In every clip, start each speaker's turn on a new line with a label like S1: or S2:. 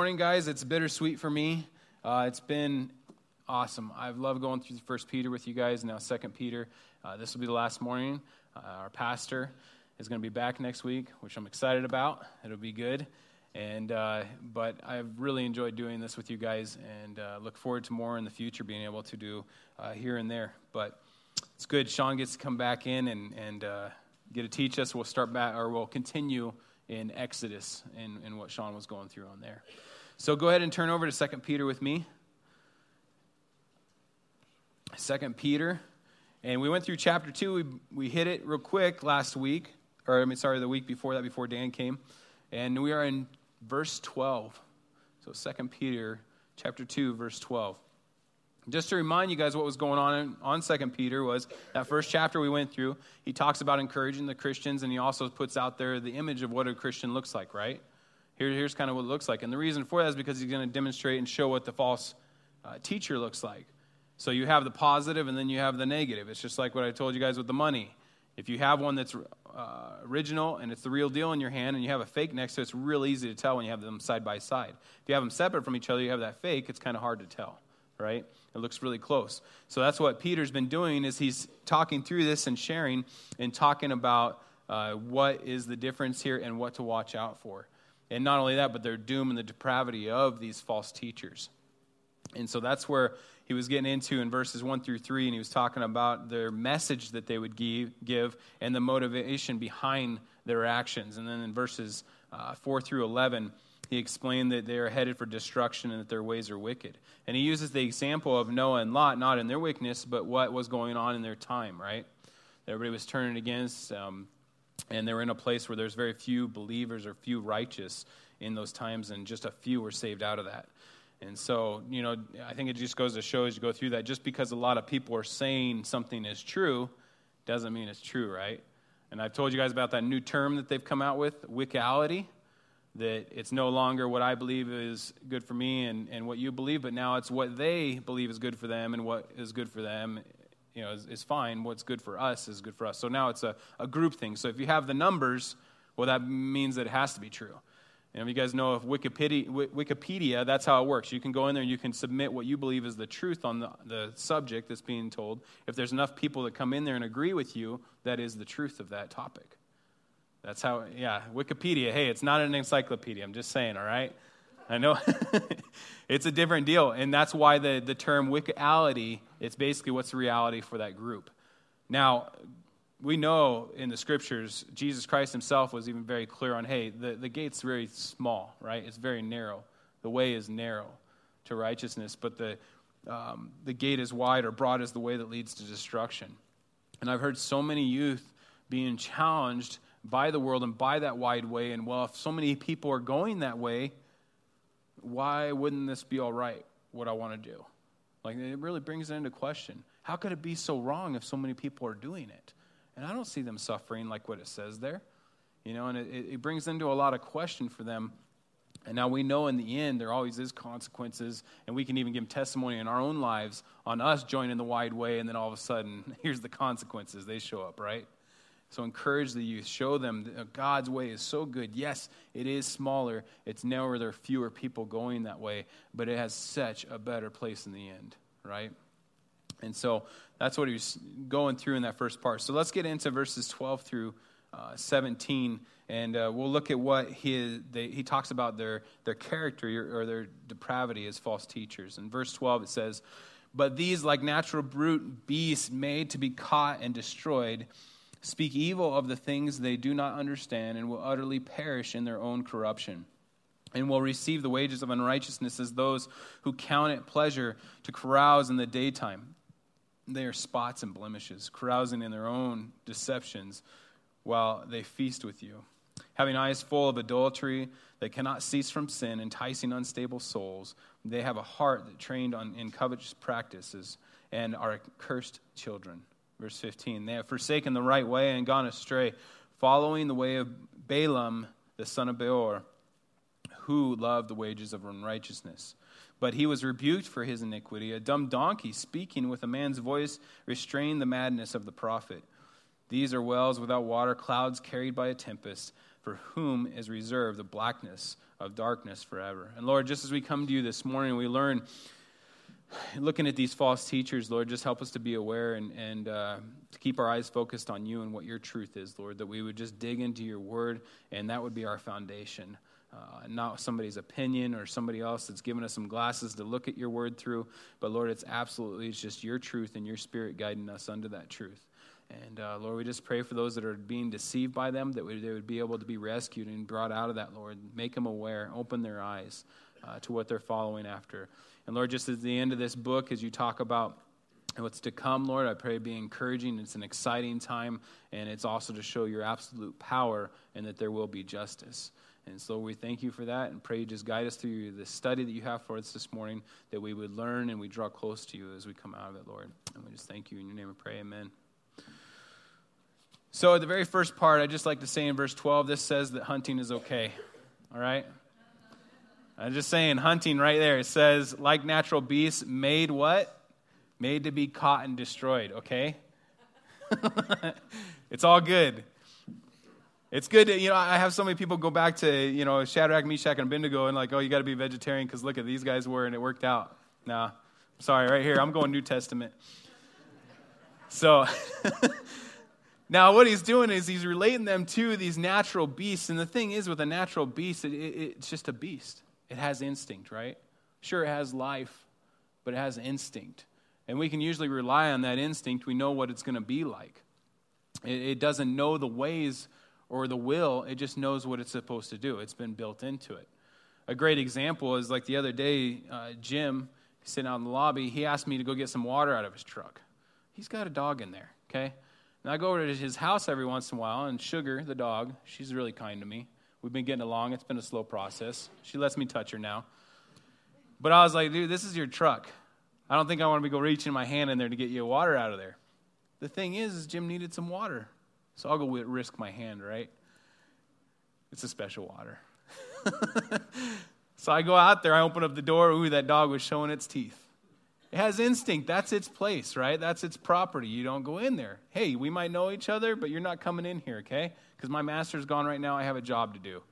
S1: morning, guys. It's bittersweet for me. Uh, it's been awesome. I've loved going through First Peter with you guys. Now Second Peter. Uh, this will be the last morning. Uh, our pastor is going to be back next week, which I'm excited about. It'll be good. And uh, but I've really enjoyed doing this with you guys, and uh, look forward to more in the future, being able to do uh, here and there. But it's good. Sean gets to come back in and and get to teach us. We'll start back, or we'll continue in Exodus and, and what Sean was going through on there. So go ahead and turn over to 2 Peter with me. 2 Peter. And we went through chapter 2. We, we hit it real quick last week, or I mean, sorry, the week before that, before Dan came. And we are in verse 12. So 2 Peter chapter 2, verse 12. Just to remind you guys what was going on on 2 Peter was that first chapter we went through, he talks about encouraging the Christians, and he also puts out there the image of what a Christian looks like, right? Here, here's kind of what it looks like. And the reason for that is because he's going to demonstrate and show what the false uh, teacher looks like. So you have the positive and then you have the negative. It's just like what I told you guys with the money. If you have one that's uh, original and it's the real deal in your hand and you have a fake next to it, it's real easy to tell when you have them side by side. If you have them separate from each other, you have that fake, it's kind of hard to tell, right? It looks really close. So that's what Peter's been doing is he's talking through this and sharing and talking about uh, what is the difference here and what to watch out for. And not only that, but their doom and the depravity of these false teachers. And so that's where he was getting into in verses 1 through 3, and he was talking about their message that they would give, and the motivation behind their actions. And then in verses uh, 4 through 11, he explained that they are headed for destruction and that their ways are wicked. And he uses the example of Noah and Lot, not in their wickedness, but what was going on in their time, right? Everybody was turning against um, and they were in a place where there's very few believers or few righteous in those times, and just a few were saved out of that. And so, you know, I think it just goes to show as you go through that, just because a lot of people are saying something is true, doesn't mean it's true, right? And I've told you guys about that new term that they've come out with, wikiality, that it's no longer what I believe is good for me and, and what you believe, but now it's what they believe is good for them and what is good for them you know, is, is fine. What's good for us is good for us. So now it's a, a group thing. So if you have the numbers, well, that means that it has to be true. If you guys know of Wikipedia, Wikipedia, that's how it works. You can go in there and you can submit what you believe is the truth on the, the subject that's being told. If there's enough people that come in there and agree with you, that is the truth of that topic. That's how, yeah, Wikipedia. Hey, it's not an encyclopedia. I'm just saying, all right? I know it's a different deal. And that's why the, the term wikiality, it's basically what's the reality for that group. Now, we know in the scriptures, Jesus Christ himself was even very clear on hey, the, the gate's very small, right? It's very narrow. The way is narrow to righteousness, but the, um, the gate is wide or broad is the way that leads to destruction. And I've heard so many youth being challenged by the world and by that wide way. And well, if so many people are going that way, why wouldn't this be all right, what I want to do? Like, it really brings it into question. How could it be so wrong if so many people are doing it? And I don't see them suffering like what it says there. You know, and it, it brings into a lot of question for them. And now we know in the end there always is consequences, and we can even give testimony in our own lives on us joining the wide way, and then all of a sudden, here's the consequences. They show up, right? So encourage the youth. Show them that God's way is so good. Yes, it is smaller, it's narrower, there are fewer people going that way, but it has such a better place in the end, right? And so that's what he's going through in that first part. So let's get into verses 12 through uh, 17, and uh, we'll look at what he, they, he talks about their, their character or their depravity as false teachers. In verse 12, it says, But these, like natural brute beasts made to be caught and destroyed, speak evil of the things they do not understand and will utterly perish in their own corruption and will receive the wages of unrighteousness as those who count it pleasure to carouse in the daytime. They are spots and blemishes, carousing in their own deceptions while they feast with you. Having eyes full of adultery that cannot cease from sin, enticing unstable souls, they have a heart that trained on, in covetous practices and are cursed children. Verse 15 They have forsaken the right way and gone astray, following the way of Balaam, the son of Beor, who loved the wages of unrighteousness. But he was rebuked for his iniquity. A dumb donkey speaking with a man's voice restrained the madness of the prophet. These are wells without water, clouds carried by a tempest. for whom is reserved the blackness of darkness forever. And Lord, just as we come to you this morning, we learn looking at these false teachers, Lord, just help us to be aware and, and uh, to keep our eyes focused on you and what your truth is, Lord, that we would just dig into your word and that would be our foundation. Uh, not somebody's opinion or somebody else that's given us some glasses to look at your word through, but Lord, it's absolutely it's just your truth and your spirit guiding us under that truth. And uh, Lord, we just pray for those that are being deceived by them that we, they would be able to be rescued and brought out of that, Lord. Make them aware, open their eyes uh, to what they're following after. And Lord, just at the end of this book, as you talk about what's to come, Lord, I pray be encouraging. It's an exciting time, and it's also to show your absolute power and that there will be justice. And so we thank you for that and pray you just guide us through the study that you have for us this morning, that we would learn and we draw close to you as we come out of it, Lord. And we just thank you in your name and pray, amen. So, at the very first part, I'd just like to say in verse 12, this says that hunting is okay. All right? I'm just saying, hunting right there. It says, like natural beasts, made what? Made to be caught and destroyed, okay? it's all good. It's good to, you know, I have so many people go back to, you know, Shadrach, Meshach, and Abednego and like, oh, you got to be vegetarian because look at these guys were and it worked out. No, sorry, right here, I'm going New Testament. So, now what he's doing is he's relating them to these natural beasts. And the thing is, with a natural beast, it, it, it's just a beast. It has instinct, right? Sure, it has life, but it has instinct. And we can usually rely on that instinct. We know what it's going to be like. It, it, doesn't know the ways or the will, it just knows what it's supposed to do. It's been built into it. A great example is like the other day, uh, Jim, sitting out in the lobby, he asked me to go get some water out of his truck. He's got a dog in there, okay? And I go over to his house every once in a while, and Sugar, the dog, she's really kind to me. We've been getting along. It's been a slow process. She lets me touch her now. But I was like, dude, this is your truck. I don't think I want to be go reaching my hand in there to get you water out of there. The thing is, is Jim needed some water. So I'll go risk my hand, right? It's a special water. so I go out there, I open up the door. Ooh, that dog was showing its teeth. It has instinct. That's its place, right? That's its property. You don't go in there. Hey, we might know each other, but you're not coming in here, okay? Because my master's gone right now. I have a job to do.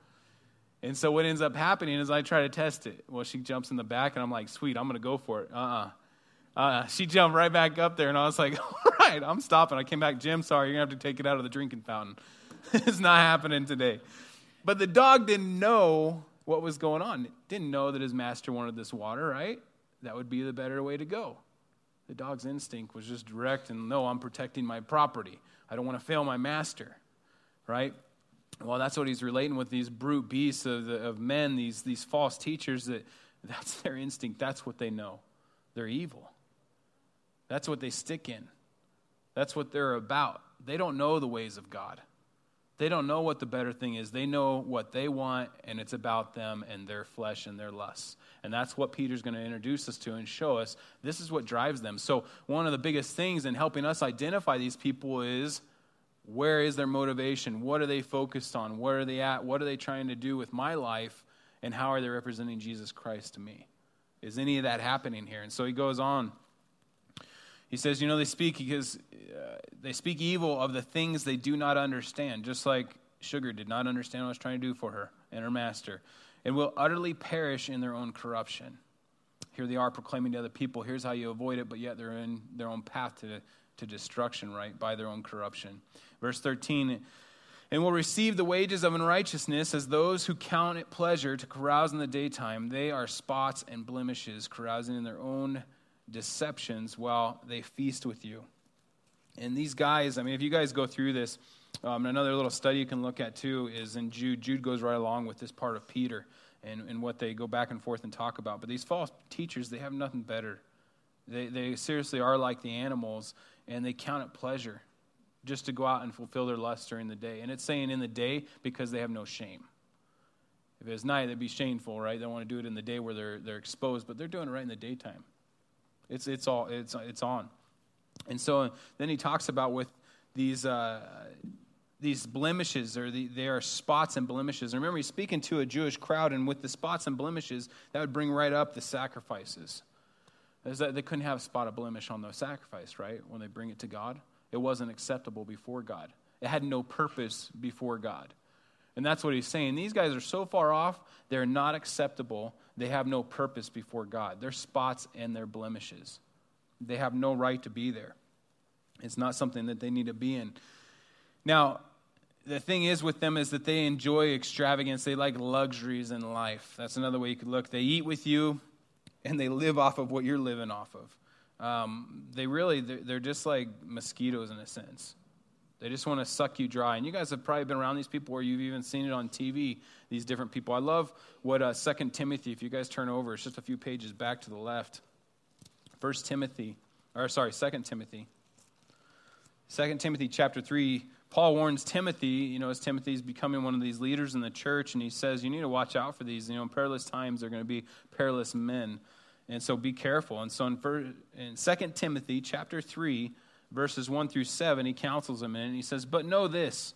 S1: And so what ends up happening is I try to test it. Well, she jumps in the back, and I'm like, sweet, I'm going to go for it. Uh uh-uh. uh. She jumped right back up there, and I was like, all right, I'm stopping. I came back, Jim, sorry, you're going to have to take it out of the drinking fountain. it's not happening today. But the dog didn't know what was going on. Didn't know that his master wanted this water, right? That would be the better way to go. The dog's instinct was just direct and no, I'm protecting my property. I don't want to fail my master, right? Well, that's what he's relating with these brute beasts of, the, of men, these, these false teachers, that that's their instinct. That's what they know. They're evil. That's what they stick in. That's what they're about. They don't know the ways of God. They don't know what the better thing is. They know what they want, and it's about them and their flesh and their lusts. And that's what Peter's going to introduce us to and show us this is what drives them. So, one of the biggest things in helping us identify these people is where is their motivation? What are they focused on? Where are they at? What are they trying to do with my life? And how are they representing Jesus Christ to me? Is any of that happening here? And so he goes on. He says, You know, they speak because uh, they speak evil of the things they do not understand, just like Sugar did not understand what I was trying to do for her and her master, and will utterly perish in their own corruption. Here they are proclaiming to other people, here's how you avoid it, but yet they're in their own path to, to destruction, right, by their own corruption. Verse 13, and will receive the wages of unrighteousness as those who count it pleasure to carouse in the daytime. They are spots and blemishes, carousing in their own deceptions while they feast with you. And these guys, I mean, if you guys go through this, um, another little study you can look at too is in Jude. Jude goes right along with this part of Peter and, and what they go back and forth and talk about. But these false teachers, they have nothing better. They, they seriously are like the animals, and they count it pleasure just to go out and fulfill their lust during the day. And it's saying in the day because they have no shame. If it was night, it'd be shameful, right? They want to do it in the day where they're, they're exposed, but they're doing it right in the daytime. It's, it's, all, it's, it's on. And so then he talks about with these, uh, these blemishes, or the, they are spots and blemishes. And remember, he's speaking to a Jewish crowd, and with the spots and blemishes, that would bring right up the sacrifices. That they couldn't have a spot of blemish on the sacrifice, right? When they bring it to God, it wasn't acceptable before God. It had no purpose before God. And that's what he's saying. These guys are so far off, they're not acceptable. They have no purpose before God. They're spots and they're blemishes. They have no right to be there. It's not something that they need to be in. Now, the thing is with them is that they enjoy extravagance. They like luxuries in life. That's another way you could look. They eat with you, and they live off of what you're living off of. Um, they really, they're, they're just like mosquitoes in a sense. They just want to suck you dry. And you guys have probably been around these people, or you've even seen it on TV. These different people. I love what uh, Second Timothy. If you guys turn over, it's just a few pages back to the left. First Timothy, or sorry, Second Timothy. Second Timothy chapter three Paul warns Timothy, you know, as Timothy's becoming one of these leaders in the church, and he says, You need to watch out for these. You know, in perilous times, they're going to be perilous men. And so be careful. And so in, in 2 Timothy chapter 3, verses 1 through 7, he counsels him, and he says, But know this.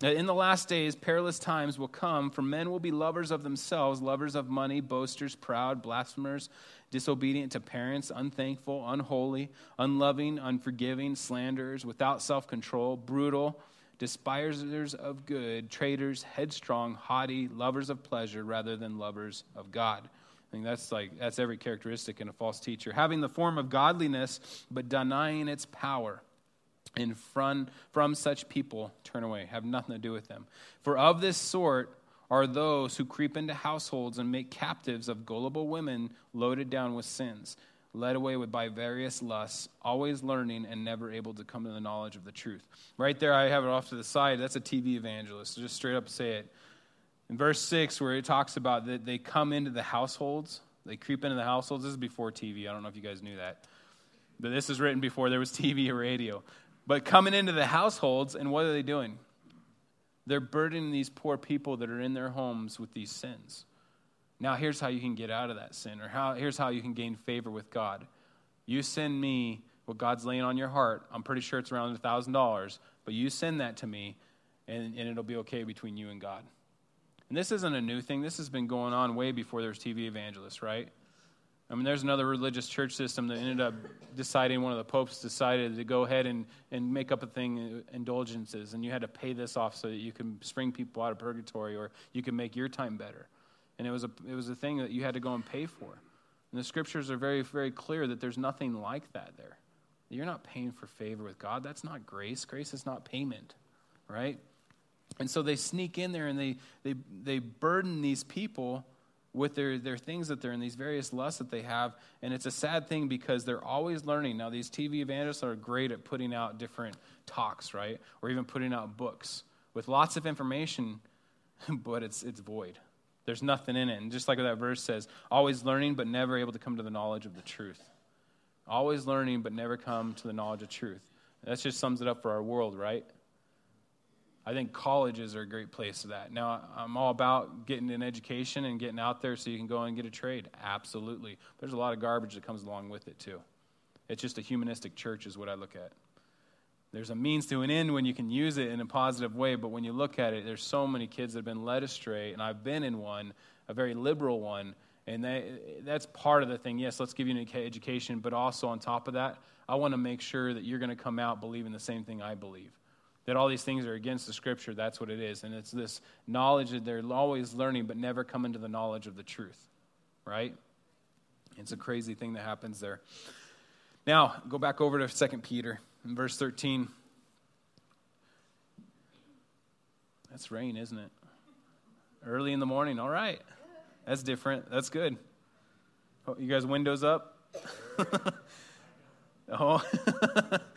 S1: That in the last days, perilous times will come, for men will be lovers of themselves, lovers of money, boasters, proud, blasphemers, disobedient to parents, unthankful, unholy, unloving, unforgiving, slanderers, without self control, brutal, despisers of good, traitors, headstrong, haughty, lovers of pleasure rather than lovers of God. Think that's like that's every characteristic in a false teacher. Having the form of godliness, but denying its power. And from, from such people turn away, have nothing to do with them. For of this sort are those who creep into households and make captives of gullible women loaded down with sins, led away with by various lusts, always learning and never able to come to the knowledge of the truth. Right there, I have it off to the side. That's a TV evangelist. So just straight up say it. In verse 6, where it talks about that they come into the households, they creep into the households. This is before TV. I don't know if you guys knew that. But this is written before there was TV or radio. But coming into the households, and what are they doing? They're burdening these poor people that are in their homes with these sins. Now, here's how you can get out of that sin, or how, here's how you can gain favor with God. You send me what God's laying on your heart. I'm pretty sure it's around $1,000, but you send that to me, and, and it'll be okay between you and God. And this isn't a new thing. This has been going on way before there's TV evangelists, right? I mean, there's another religious church system that ended up deciding, one of the popes decided to go ahead and, and make up a thing, uh, indulgences, and you had to pay this off so that you can spring people out of purgatory or you can make your time better. And it was a, it was a thing that you had to go and pay for. And the scriptures are very, very clear that there's nothing like that there. You're not paying for favor with God. That's not grace. Grace is not payment, right? And so they sneak in there and they, they, they burden these people with their, their things that they're in, these various lusts that they have. And it's a sad thing because they're always learning. Now, these TV evangelists are great at putting out different talks, right? Or even putting out books with lots of information, but it's, it's void. There's nothing in it. And just like that verse says, always learning, but never able to come to the knowledge of the truth. Always learning, but never come to the knowledge of truth. That just sums it up for our world, right? I think colleges are a great place for that. Now, I'm all about getting an education and getting out there so you can go and get a trade. Absolutely. There's a lot of garbage that comes along with it, too. It's just a humanistic church, is what I look at. There's a means to an end when you can use it in a positive way, but when you look at it, there's so many kids that have been led astray, and I've been in one, a very liberal one, and they, that's part of the thing. Yes, let's give you an education, but also on top of that, I want to make sure that you're going to come out believing the same thing I believe that all these things are against the scripture. That's what it is. And it's this knowledge that they're always learning, but never come into the knowledge of the truth, right? It's a crazy thing that happens there. Now, go back over to 2 Peter in verse 13. That's rain, isn't it? Early in the morning. All right. That's different. That's good. Oh, you guys, windows up? oh.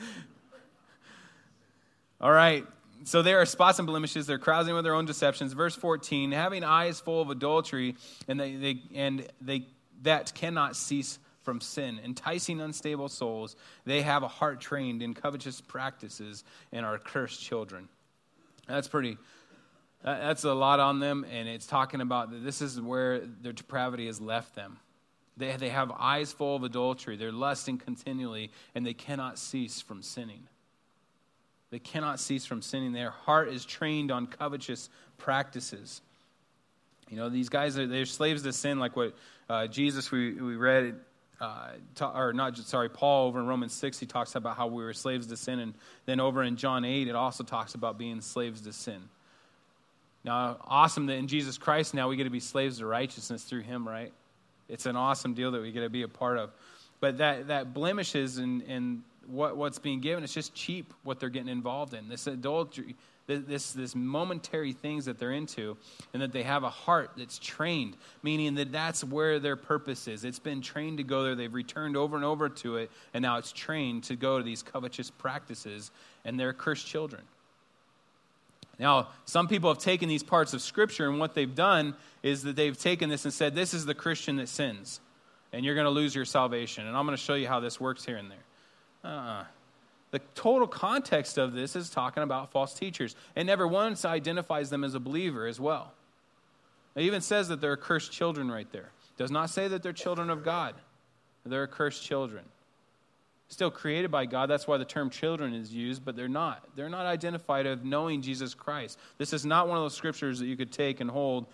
S1: All right. So there are spots and blemishes. They're carousing with their own deceptions. Verse 14, having eyes full of adultery, and they, they and they that cannot cease from sin, enticing unstable souls. They have a heart trained in covetous practices and are cursed children. That's pretty. That's a lot on them, and it's talking about that this is where their depravity has left them. They, they have eyes full of adultery. They're lusting continually, and they cannot cease from sinning. They cannot cease from sinning. Their heart is trained on covetous practices. You know, these guys are they're slaves to sin, like what uh, Jesus we, we read, uh, or not sorry, Paul over in Romans six he talks about how we were slaves to sin, and then over in John eight it also talks about being slaves to sin. Now, awesome that in Jesus Christ now we get to be slaves to righteousness through him, right? It's an awesome deal that we get to be a part of. But that, that blemishes and, and what, what's being given, it's just cheap what they're getting involved in. This adultery, this, this momentary things that they're into, and that they have a heart that's trained, meaning that that's where their purpose is. It's been trained to go there. They've returned over and over to it, and now it's trained to go to these covetous practices, and they're cursed children. Now, some people have taken these parts of Scripture, and what they've done is that they've taken this and said, This is the Christian that sins, and you're going to lose your salvation. And I'm going to show you how this works here and there. Uh-uh. The total context of this is talking about false teachers, and never once identifies them as a believer as well. It even says that they're cursed children right there. It does not say that they're children of God, they're cursed children still created by God. That's why the term children is used, but they're not. They're not identified of knowing Jesus Christ. This is not one of those scriptures that you could take and hold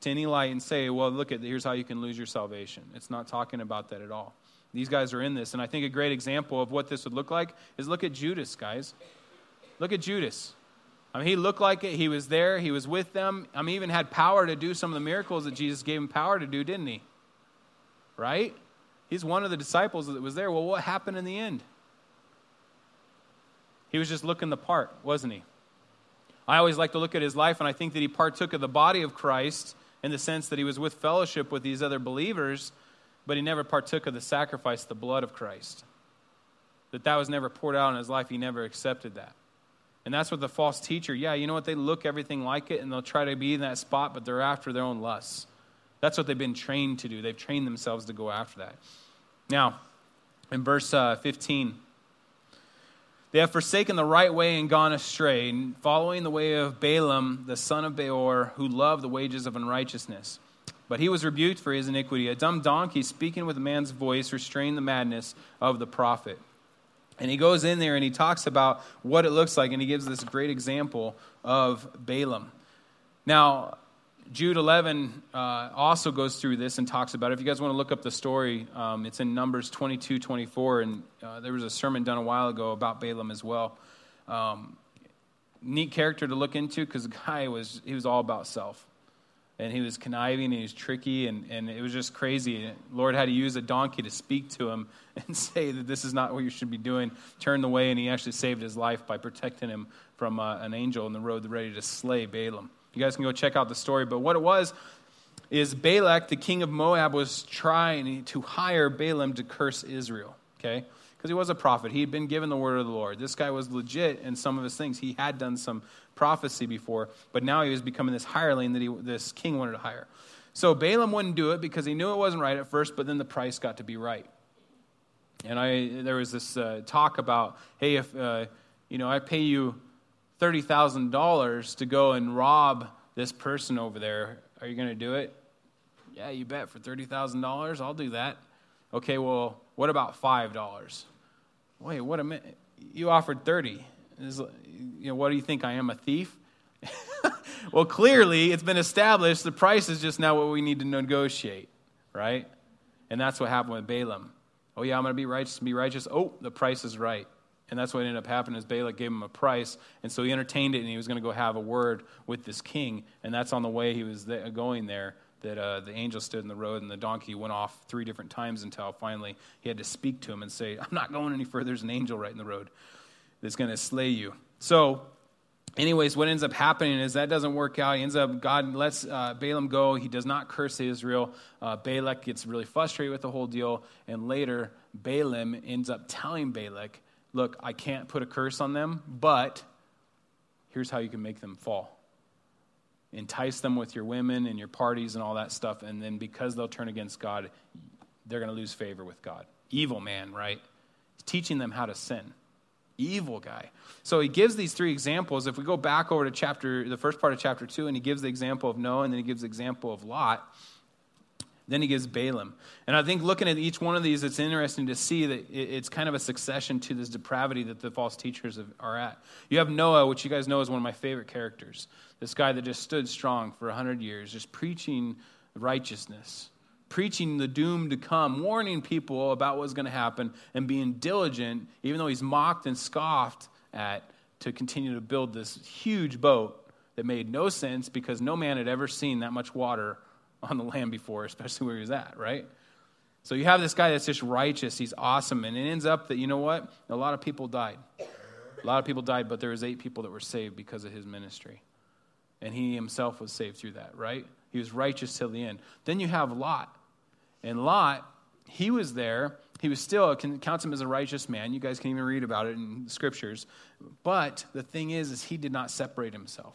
S1: to any light and say, well, look at here's how you can lose your salvation. It's not talking about that at all. These guys are in this, and I think a great example of what this would look like is look at Judas, guys. Look at Judas. I mean, he looked like it. He was there. He was with them. I mean, even had power to do some of the miracles that Jesus gave him power to do, didn't he? Right? He's one of the disciples that was there. Well, what happened in the end? He was just looking the part, wasn't he? I always like to look at his life, and I think that he partook of the body of Christ in the sense that he was with fellowship with these other believers, but he never partook of the sacrifice, the blood of Christ. That that was never poured out in his life. He never accepted that. And that's what the false teacher, yeah, you know what? They look everything like it, and they'll try to be in that spot, but they're after their own lusts. That's what they've been trained to do. They've trained themselves to go after that. Now, in verse uh, 15, they have forsaken the right way and gone astray, following the way of Balaam, the son of Beor, who loved the wages of unrighteousness. But he was rebuked for his iniquity. A dumb donkey, speaking with a man's voice, restrained the madness of the prophet. And he goes in there and he talks about what it looks like, and he gives this great example of Balaam. Now, Jude 11 uh, also goes through this and talks about it. If you guys want to look up the story, um, it's in Numbers 22, 24, and uh, there was a sermon done a while ago about Balaam as well. Um, neat character to look into because the guy was he was all about self, and he was conniving and he was tricky, and, and it was just crazy. Lord had to use a donkey to speak to him and say that this is not what you should be doing. turn the way and he actually saved his life by protecting him from uh, an angel in the road ready to slay Balaam. You guys can go check out the story. But what it was is Balak, the king of Moab, was trying to hire Balaam to curse Israel, okay? Because he was a prophet. He had been given the word of the Lord. This guy was legit in some of his things. He had done some prophecy before, but now he was becoming this hireling that he, this king wanted to hire. So Balaam wouldn't do it because he knew it wasn't right at first, but then the price got to be right. And I, there was this uh, talk about, hey, if uh, you know, I pay you $30,000 to go and rob this person over there. Are you going to do it? Yeah, you bet. For $30,000, I'll do that. Okay, well, what about $5? Wait, what a minute. You offered 30. Is, you know, what do you think? I am a thief? well, clearly, it's been established the price is just now what we need to negotiate, right? And that's what happened with Balaam. Oh, yeah, I'm going to be righteous and be righteous. Oh, the price is right. And that's what ended up happening is Balak gave him a price, and so he entertained it, and he was going to go have a word with this king. And that's on the way he was going there that uh, the angel stood in the road, and the donkey went off three different times until finally he had to speak to him and say, "I'm not going any further. There's an angel right in the road that's going to slay you." So. Anyways, what ends up happening is that doesn't work out. He ends up, God lets uh, Balaam go. He does not curse Israel. Uh, Balak gets really frustrated with the whole deal. And later, Balaam ends up telling Balak look, I can't put a curse on them, but here's how you can make them fall. Entice them with your women and your parties and all that stuff, and then because they'll turn against God, they're going to lose favor with God. Evil man, right? He's teaching them how to sin. Evil guy. So he gives these three examples. If we go back over to chapter, the first part of chapter two, and he gives the example of Noah, and then he gives the example of Lot then he gives Balaam. And I think looking at each one of these, it's interesting to see that it's kind of a succession to this depravity that the false teachers are at. You have Noah, which you guys know is one of my favorite characters. This guy that just stood strong for 100 years, just preaching righteousness, preaching the doom to come, warning people about what's going to happen, and being diligent, even though he's mocked and scoffed at, to continue to build this huge boat that made no sense because no man had ever seen that much water on the land before, especially where he was at, right? So you have this guy that's just righteous. He's awesome. And it ends up that, you know what? A lot of people died. A lot of people died, but there was eight people that were saved because of his ministry. And he himself was saved through that, right? He was righteous till the end. Then you have Lot. And Lot, he was there. He was still, counts him as a righteous man. You guys can even read about it in the scriptures. But the thing is, is he did not separate himself.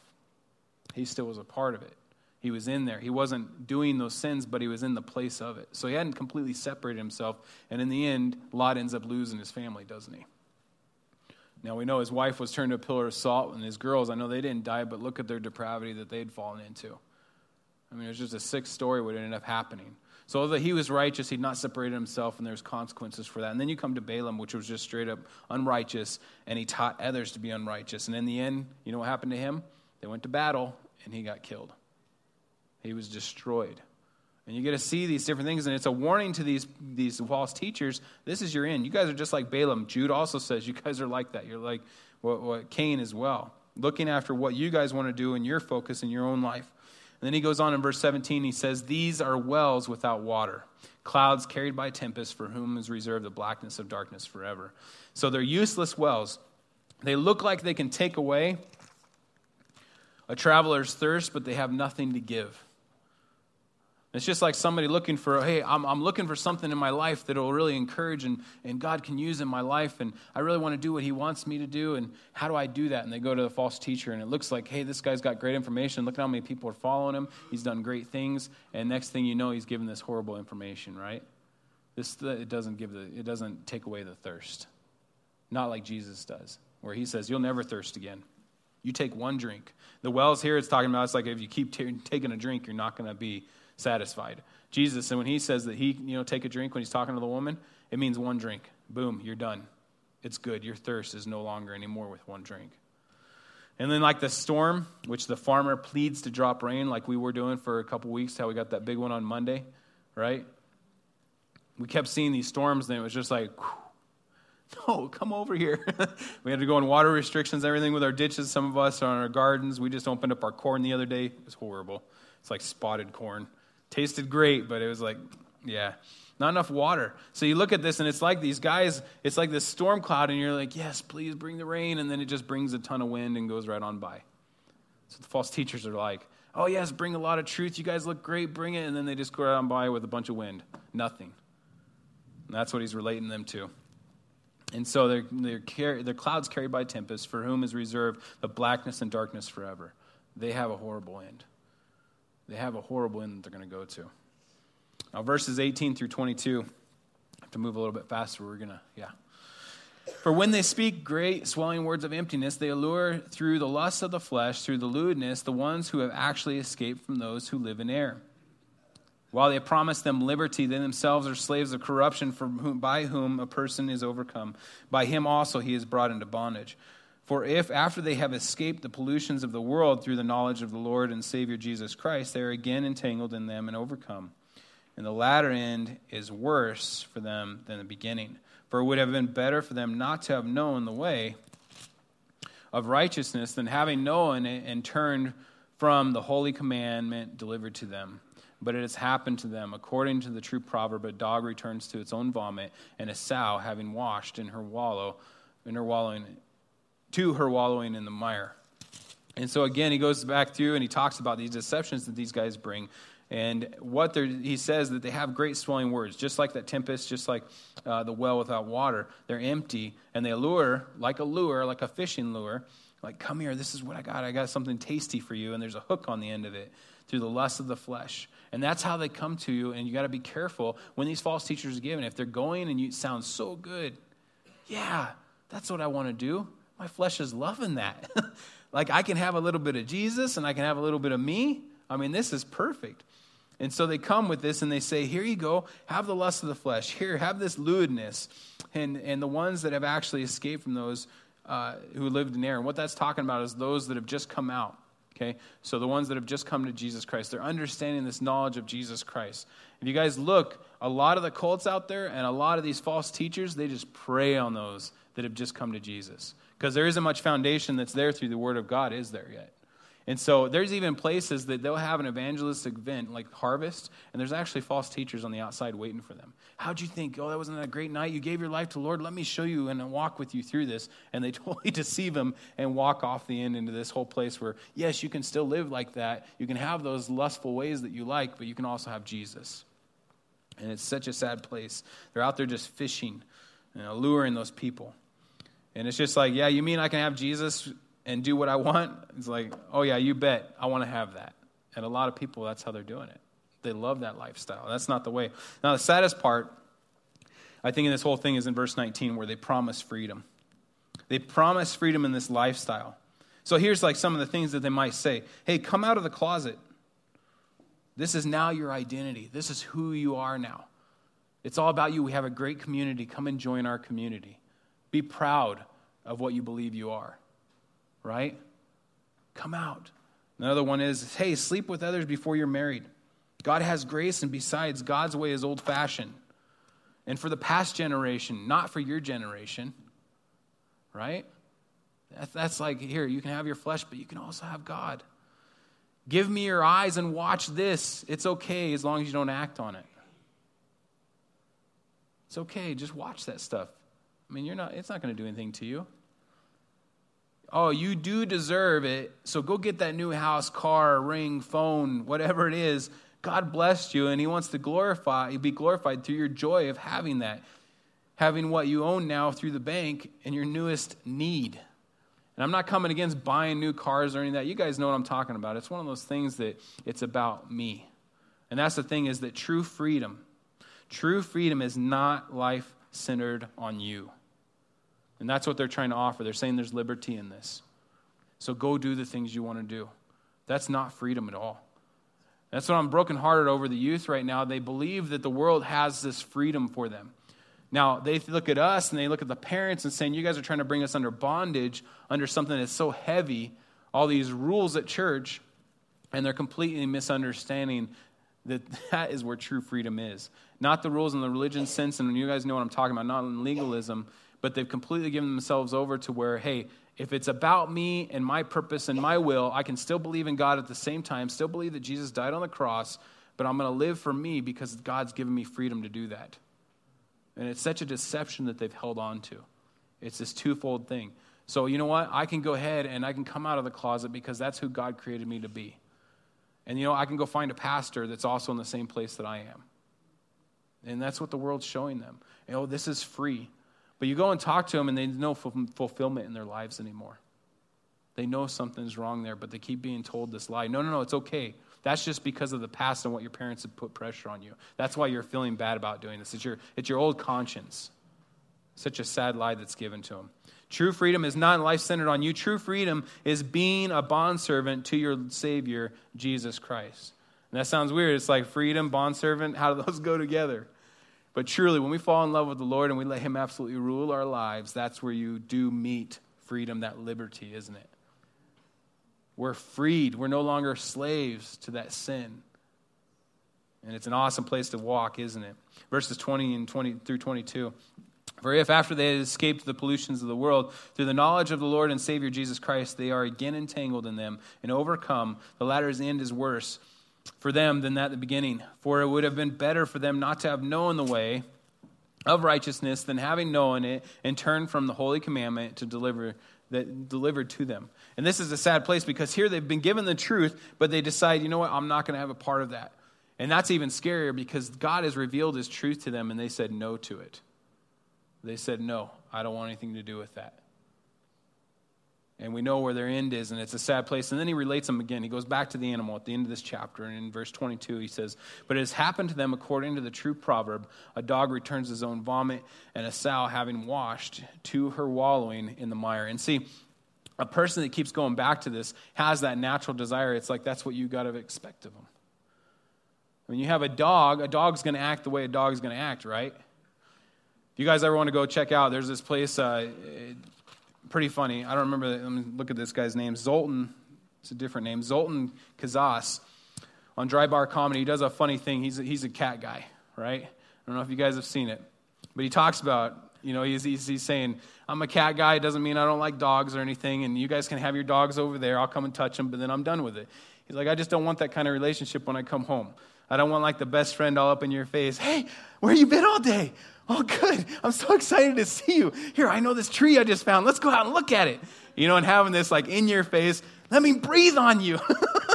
S1: He still was a part of it. He was in there. He wasn't doing those sins, but he was in the place of it. So he hadn't completely separated himself. And in the end, Lot ends up losing his family, doesn't he? Now we know his wife was turned to a pillar of salt, and his girls, I know they didn't die, but look at their depravity that they'd fallen into. I mean, it was just a sick story what ended up happening. So that he was righteous, he'd not separated himself, and there's consequences for that. And then you come to Balaam, which was just straight up unrighteous, and he taught others to be unrighteous. And in the end, you know what happened to him? They went to battle, and he got killed. He was destroyed. And you get to see these different things, and it's a warning to these, these false teachers. This is your end. You guys are just like Balaam. Jude also says you guys are like that. You're like what, what Cain as well, looking after what you guys want to do in your focus in your own life. And then he goes on in verse 17, he says, These are wells without water, clouds carried by tempest, for whom is reserved the blackness of darkness forever. So they're useless wells. They look like they can take away a traveler's thirst, but they have nothing to give. It's just like somebody looking for, hey, I'm, I'm looking for something in my life that will really encourage and, and God can use in my life, and I really want to do what He wants me to do, and how do I do that? And they go to the false teacher, and it looks like, hey, this guy's got great information. Look at how many people are following him. He's done great things, and next thing you know, he's given this horrible information, right? This it doesn't give the it doesn't take away the thirst, not like Jesus does, where He says, "You'll never thirst again." You take one drink. The wells here, it's talking about, it's like if you keep t- taking a drink, you're not going to be satisfied. Jesus, and when he says that he, you know, take a drink when he's talking to the woman, it means one drink. Boom, you're done. It's good. Your thirst is no longer anymore with one drink. And then, like the storm, which the farmer pleads to drop rain, like we were doing for a couple weeks, how we got that big one on Monday, right? We kept seeing these storms, and it was just like, no, come over here. we had to go on water restrictions, everything with our ditches. Some of us are on our gardens. We just opened up our corn the other day. It was horrible. It's like spotted corn. Tasted great, but it was like, yeah, not enough water. So you look at this, and it's like these guys, it's like this storm cloud, and you're like, yes, please bring the rain. And then it just brings a ton of wind and goes right on by. So the false teachers are like, oh, yes, bring a lot of truth. You guys look great, bring it. And then they just go right on by with a bunch of wind. Nothing. And that's what he's relating them to. And so they're, they're, car- they're clouds carried by tempest, for whom is reserved the blackness and darkness forever. They have a horrible end they have a horrible end that they're going to go to. Now, verses 18 through 22, I have to move a little bit faster. We're going to, yeah. For when they speak great swelling words of emptiness, they allure through the lust of the flesh, through the lewdness, the ones who have actually escaped from those who live in error. While they promise them liberty, they themselves are slaves of corruption, whom, by whom a person is overcome. By him also he is brought into bondage. For if, after they have escaped the pollutions of the world through the knowledge of the Lord and Savior Jesus Christ, they are again entangled in them and overcome, and the latter end is worse for them than the beginning. For it would have been better for them not to have known the way of righteousness than having known it and turned from the holy commandment delivered to them. But it has happened to them according to the true proverb: a dog returns to its own vomit, and a sow, having washed in her wallow, in her wallowing to her wallowing in the mire. And so again, he goes back through and he talks about these deceptions that these guys bring. And what he says that they have great swelling words, just like that tempest, just like uh, the well without water. They're empty and they lure like a lure, like a fishing lure. Like, come here, this is what I got. I got something tasty for you. And there's a hook on the end of it through the lust of the flesh. And that's how they come to you. And you got to be careful when these false teachers are given. If they're going and you sound so good, yeah, that's what I want to do my flesh is loving that. like I can have a little bit of Jesus and I can have a little bit of me. I mean, this is perfect. And so they come with this and they say, Here you go, have the lust of the flesh. Here, have this lewdness. And, and the ones that have actually escaped from those uh, who lived in error. And what that's talking about is those that have just come out. Okay? So the ones that have just come to Jesus Christ, they're understanding this knowledge of Jesus Christ. If you guys look, a lot of the cults out there and a lot of these false teachers, they just prey on those that have just come to Jesus because there isn't much foundation that's there through the Word of God, is there yet? And so there's even places that they'll have an evangelistic event like Harvest, and there's actually false teachers on the outside waiting for them. How'd you think? Oh, that wasn't a great night. You gave your life to Lord. Let me show you and walk with you through this. And they totally deceive them and walk off the end into this whole place where, yes, you can still live like that. You can have those lustful ways that you like, but you can also have Jesus. And it's such a sad place. They're out there just fishing and alluring those people. And it's just like, yeah, you mean I can have Jesus and do what I want? It's like, oh, yeah, you bet. I want to have that. And a lot of people, that's how they're doing it. They love that lifestyle. That's not the way. Now, the saddest part, I think, in this whole thing is in verse 19 where they promise freedom. They promise freedom in this lifestyle. So here's like some of the things that they might say Hey, come out of the closet. This is now your identity. This is who you are now. It's all about you. We have a great community. Come and join our community. Be proud of what you believe you are right? Come out. Another one is hey, sleep with others before you're married. God has grace, and besides, God's way is old fashioned. And for the past generation, not for your generation, right? That's like, here, you can have your flesh, but you can also have God. Give me your eyes and watch this. It's okay as long as you don't act on it. It's okay, just watch that stuff. I mean, you're not, it's not going to do anything to you. Oh, you do deserve it. So go get that new house, car, ring, phone, whatever it is. God blessed you, and He wants to glorify, be glorified through your joy of having that, having what you own now through the bank and your newest need. And I'm not coming against buying new cars or any of that. You guys know what I'm talking about. It's one of those things that it's about me. And that's the thing is that true freedom, true freedom is not life centered on you. And that's what they're trying to offer. They're saying there's liberty in this. So go do the things you want to do. That's not freedom at all. That's what I'm brokenhearted over the youth right now. They believe that the world has this freedom for them. Now, they look at us and they look at the parents and saying, You guys are trying to bring us under bondage, under something that's so heavy, all these rules at church, and they're completely misunderstanding that that is where true freedom is. Not the rules in the religion sense, and you guys know what I'm talking about, not in legalism, but they've completely given themselves over to where, hey, if it's about me and my purpose and my will, I can still believe in God at the same time, still believe that Jesus died on the cross, but I'm going to live for me because God's given me freedom to do that. And it's such a deception that they've held on to. It's this twofold thing. So, you know what? I can go ahead and I can come out of the closet because that's who God created me to be. And, you know, I can go find a pastor that's also in the same place that I am. And that's what the world's showing them. You know, this is free. But you go and talk to them, and they know fulfillment in their lives anymore. They know something's wrong there, but they keep being told this lie. No, no, no, it's okay. That's just because of the past and what your parents have put pressure on you. That's why you're feeling bad about doing this. It's your, it's your old conscience. Such a sad lie that's given to them. True freedom is not life centered on you. True freedom is being a bondservant to your Savior, Jesus Christ. And that sounds weird. It's like freedom, bondservant. How do those go together? But truly, when we fall in love with the Lord and we let Him absolutely rule our lives, that's where you do meet freedom, that liberty, isn't it? We're freed. We're no longer slaves to that sin. And it's an awesome place to walk, isn't it? Verses 20 and 20 through 22. For if after they had escaped the pollutions of the world, through the knowledge of the Lord and Savior Jesus Christ, they are again entangled in them and overcome, the latter's end is worse for them than that at the beginning. For it would have been better for them not to have known the way of righteousness than having known it and turned from the holy commandment to deliver that delivered to them. And this is a sad place because here they've been given the truth, but they decide, you know what, I'm not going to have a part of that. And that's even scarier because God has revealed his truth to them and they said no to it. They said, no, I don't want anything to do with that and we know where their end is, and it's a sad place. And then he relates them again. He goes back to the animal at the end of this chapter, and in verse 22, he says, But it has happened to them according to the true proverb a dog returns his own vomit, and a sow, having washed, to her wallowing in the mire. And see, a person that keeps going back to this has that natural desire. It's like that's what you got to expect of them. When you have a dog, a dog's going to act the way a dog's going to act, right? If you guys ever want to go check out, there's this place. Uh, pretty funny. I don't remember. Let me look at this guy's name. Zoltan. It's a different name. Zoltan Kaszas on Dry Bar Comedy. He does a funny thing. He's a, he's a cat guy, right? I don't know if you guys have seen it, but he talks about You know, he's, he's, he's saying, I'm a cat guy. It doesn't mean I don't like dogs or anything. And you guys can have your dogs over there. I'll come and touch them, but then I'm done with it. He's like, I just don't want that kind of relationship when I come home. I don't want like the best friend all up in your face. Hey, where you been all day? Oh, good. I'm so excited to see you. Here, I know this tree I just found. Let's go out and look at it. You know, and having this like in your face, let me breathe on you.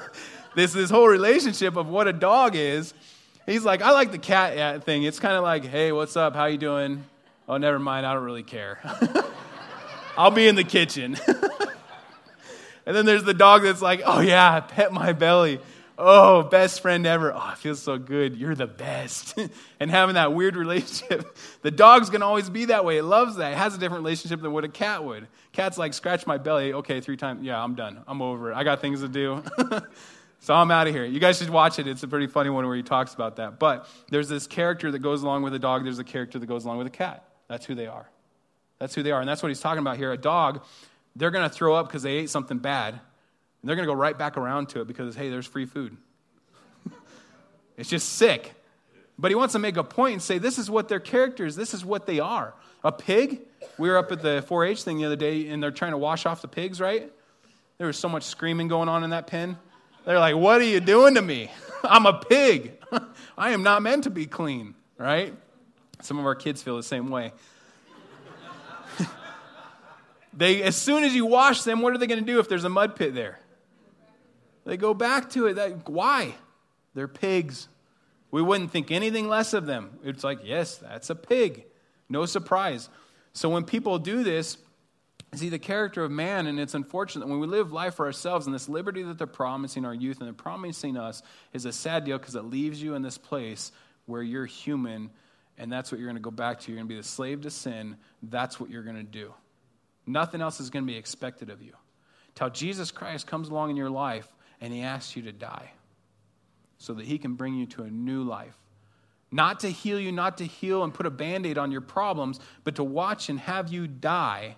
S1: this this whole relationship of what a dog is. He's like, I like the cat thing. It's kind of like, hey, what's up? How you doing? Oh, never mind. I don't really care. I'll be in the kitchen. and then there's the dog that's like, oh yeah, pet my belly. Oh, best friend ever. Oh, it feels so good. You're the best. and having that weird relationship. The dog's going to always be that way. It loves that. It has a different relationship than what a cat would. Cat's like, scratch my belly. Okay, three times. Yeah, I'm done. I'm over it. I got things to do. so I'm out of here. You guys should watch it. It's a pretty funny one where he talks about that. But there's this character that goes along with a dog, there's a character that goes along with a cat. That's who they are. That's who they are. And that's what he's talking about here. A dog, they're going to throw up because they ate something bad and they're going to go right back around to it because, hey, there's free food. it's just sick. But he wants to make a point and say, this is what their character is, this is what they are. A pig, we were up at the 4 H thing the other day and they're trying to wash off the pigs, right? There was so much screaming going on in that pen. They're like, what are you doing to me? I'm a pig. I am not meant to be clean, right? Some of our kids feel the same way. they, as soon as you wash them, what are they going to do if there's a mud pit there? They go back to it. Why? They're pigs. We wouldn't think anything less of them. It's like, yes, that's a pig. No surprise. So when people do this, see the character of man, and it's unfortunate when we live life for ourselves and this liberty that they're promising our youth and they're promising us is a sad deal because it leaves you in this place where you're human and that's what you're going to go back to. You're going to be the slave to sin. That's what you're going to do. Nothing else is going to be expected of you. Till Jesus Christ comes along in your life and he asks you to die so that he can bring you to a new life. Not to heal you, not to heal and put a band aid on your problems, but to watch and have you die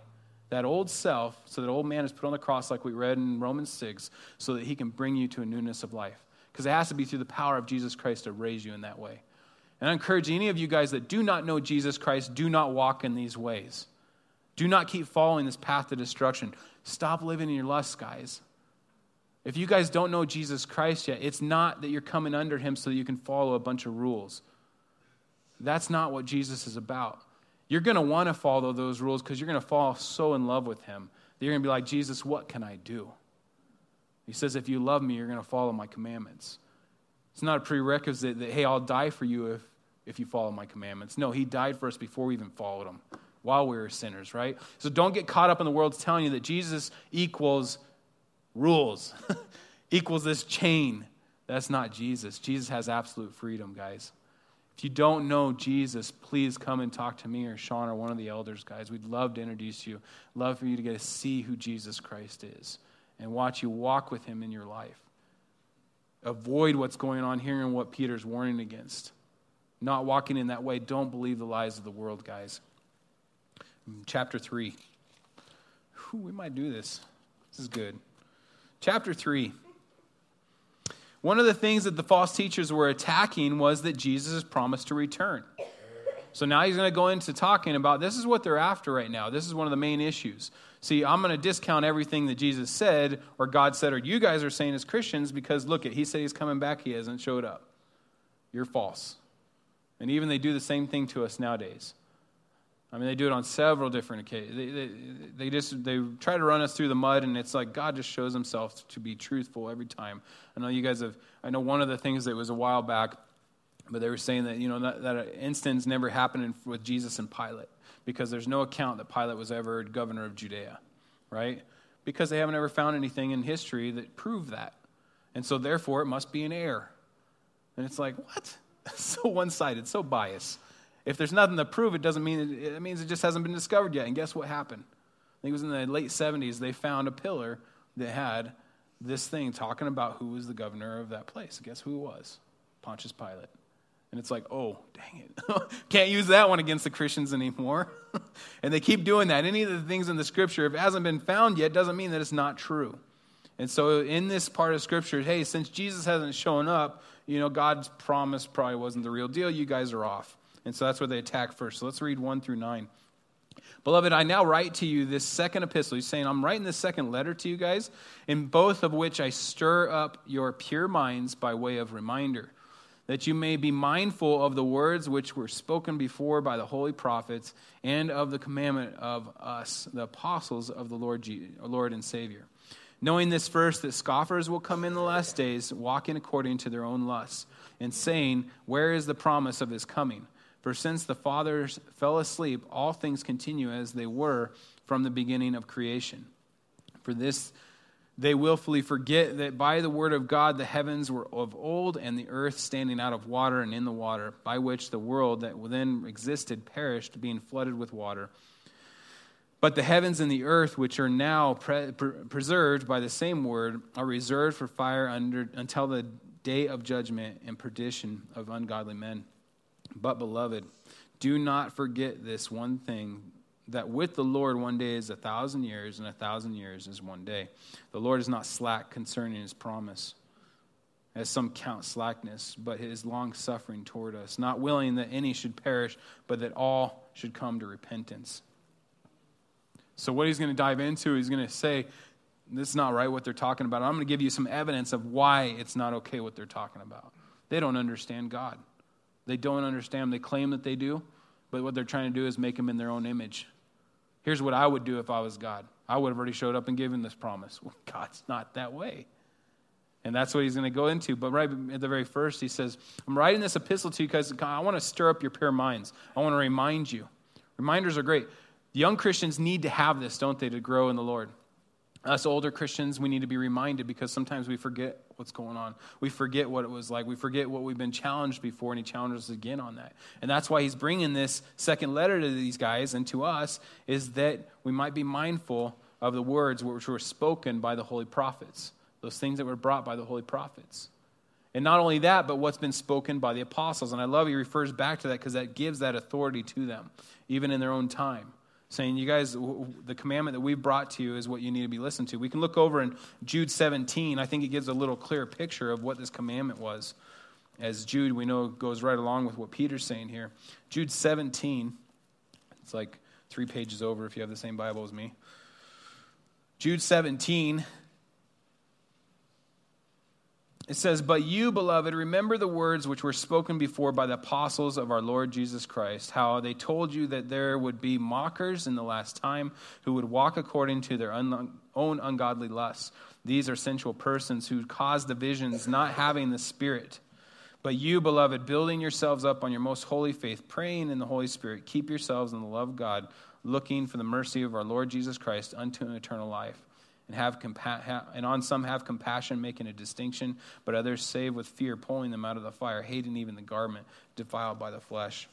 S1: that old self, so that old man is put on the cross, like we read in Romans 6, so that he can bring you to a newness of life. Because it has to be through the power of Jesus Christ to raise you in that way. And I encourage any of you guys that do not know Jesus Christ, do not walk in these ways. Do not keep following this path to destruction. Stop living in your lusts, guys. If you guys don't know Jesus Christ yet, it's not that you're coming under him so that you can follow a bunch of rules. That's not what Jesus is about. You're going to want to follow those rules because you're going to fall so in love with him that you're going to be like, Jesus, what can I do? He says, if you love me, you're going to follow my commandments. It's not a prerequisite that, hey, I'll die for you if, if you follow my commandments. No, he died for us before we even followed him while we were sinners, right? So don't get caught up in the world telling you that Jesus equals rules equals this chain. That's not Jesus. Jesus has absolute freedom, guys. If you don't know Jesus, please come and talk to me or Sean or one of the elders, guys. We'd love to introduce you. Love for you to get to see who Jesus Christ is and watch you walk with him in your life. Avoid what's going on here and what Peter's warning against. Not walking in that way. Don't believe the lies of the world, guys. Mm, chapter 3. Whew, we might do this. This is good. Chapter 3. One of the things that the false teachers were attacking was that Jesus promised to return. So now he's going to go into talking about this is what they're after right now. This is one of the main issues. See, I'm going to discount everything that Jesus said or God said or you guys are saying as Christians because look at he said he's coming back, he hasn't showed up. You're false. And even they do the same thing to us nowadays. I mean, they do it on several different occasions. They, they, they, just they try to run us through the mud, and it's like God just shows Himself to be truthful every time. I know you guys have. I know one of the things that was a while back, but they were saying that you know that, that instance never happened with Jesus and Pilate because there's no account that Pilate was ever governor of Judea, right? Because they haven't ever found anything in history that proved that, and so therefore it must be an error. And it's like what? so one-sided, so biased. If there's nothing to prove, it doesn't mean it, it means it just hasn't been discovered yet. And guess what happened? I think it was in the late 70s, they found a pillar that had this thing talking about who was the governor of that place. Guess who it was? Pontius Pilate. And it's like, oh, dang it. Can't use that one against the Christians anymore. and they keep doing that. Any of the things in the scripture, if it hasn't been found yet, doesn't mean that it's not true. And so in this part of scripture, hey, since Jesus hasn't shown up, you know, God's promise probably wasn't the real deal. You guys are off. And so that's where they attack first. So let's read 1 through 9. Beloved, I now write to you this second epistle. He's saying, I'm writing this second letter to you guys, in both of which I stir up your pure minds by way of reminder, that you may be mindful of the words which were spoken before by the holy prophets and of the commandment of us, the apostles of the Lord, Lord and Savior. Knowing this first, that scoffers will come in the last days, walking according to their own lusts, and saying, Where is the promise of his coming? For since the fathers fell asleep, all things continue as they were from the beginning of creation. For this they willfully forget that by the word of God the heavens were of old, and the earth standing out of water and in the water, by which the world that then existed perished, being flooded with water. But the heavens and the earth, which are now pre- preserved by the same word, are reserved for fire under, until the day of judgment and perdition of ungodly men. But, beloved, do not forget this one thing that with the Lord one day is a thousand years, and a thousand years is one day. The Lord is not slack concerning his promise, as some count slackness, but his long suffering toward us, not willing that any should perish, but that all should come to repentance. So, what he's going to dive into, he's going to say, This is not right what they're talking about. I'm going to give you some evidence of why it's not okay what they're talking about. They don't understand God. They don't understand. They claim that they do, but what they're trying to do is make them in their own image. Here's what I would do if I was God I would have already showed up and given this promise. Well, God's not that way. And that's what he's going to go into. But right at the very first, he says, I'm writing this epistle to you because I want to stir up your pure minds. I want to remind you. Reminders are great. Young Christians need to have this, don't they, to grow in the Lord? Us older Christians, we need to be reminded because sometimes we forget what's going on. We forget what it was like. We forget what we've been challenged before, and he challenges us again on that. And that's why he's bringing this second letter to these guys and to us, is that we might be mindful of the words which were spoken by the holy prophets, those things that were brought by the holy prophets. And not only that, but what's been spoken by the apostles. And I love he refers back to that because that gives that authority to them, even in their own time saying, You guys, the commandment that we've brought to you is what you need to be listened to. We can look over in Jude 17. I think it gives a little clearer picture of what this commandment was. As Jude, we know, goes right along with what Peter's saying here. Jude 17, it's like three pages over if you have the same Bible as me. Jude 17 it says, But you, beloved, remember the words which were spoken before by the apostles of our Lord Jesus Christ, how they told you that there would be mockers in the last time who would walk according to their own ungodly lusts. These are sensual persons who cause divisions, not having the Spirit. But you, beloved, building yourselves up on your most holy faith, praying in the Holy Spirit, keep yourselves in the love of God, looking for the mercy of our Lord Jesus Christ unto an eternal life and have compa- and on some have compassion, making a distinction, but others save with fear, pulling them out of the fire, hating even the garment defiled by the flesh.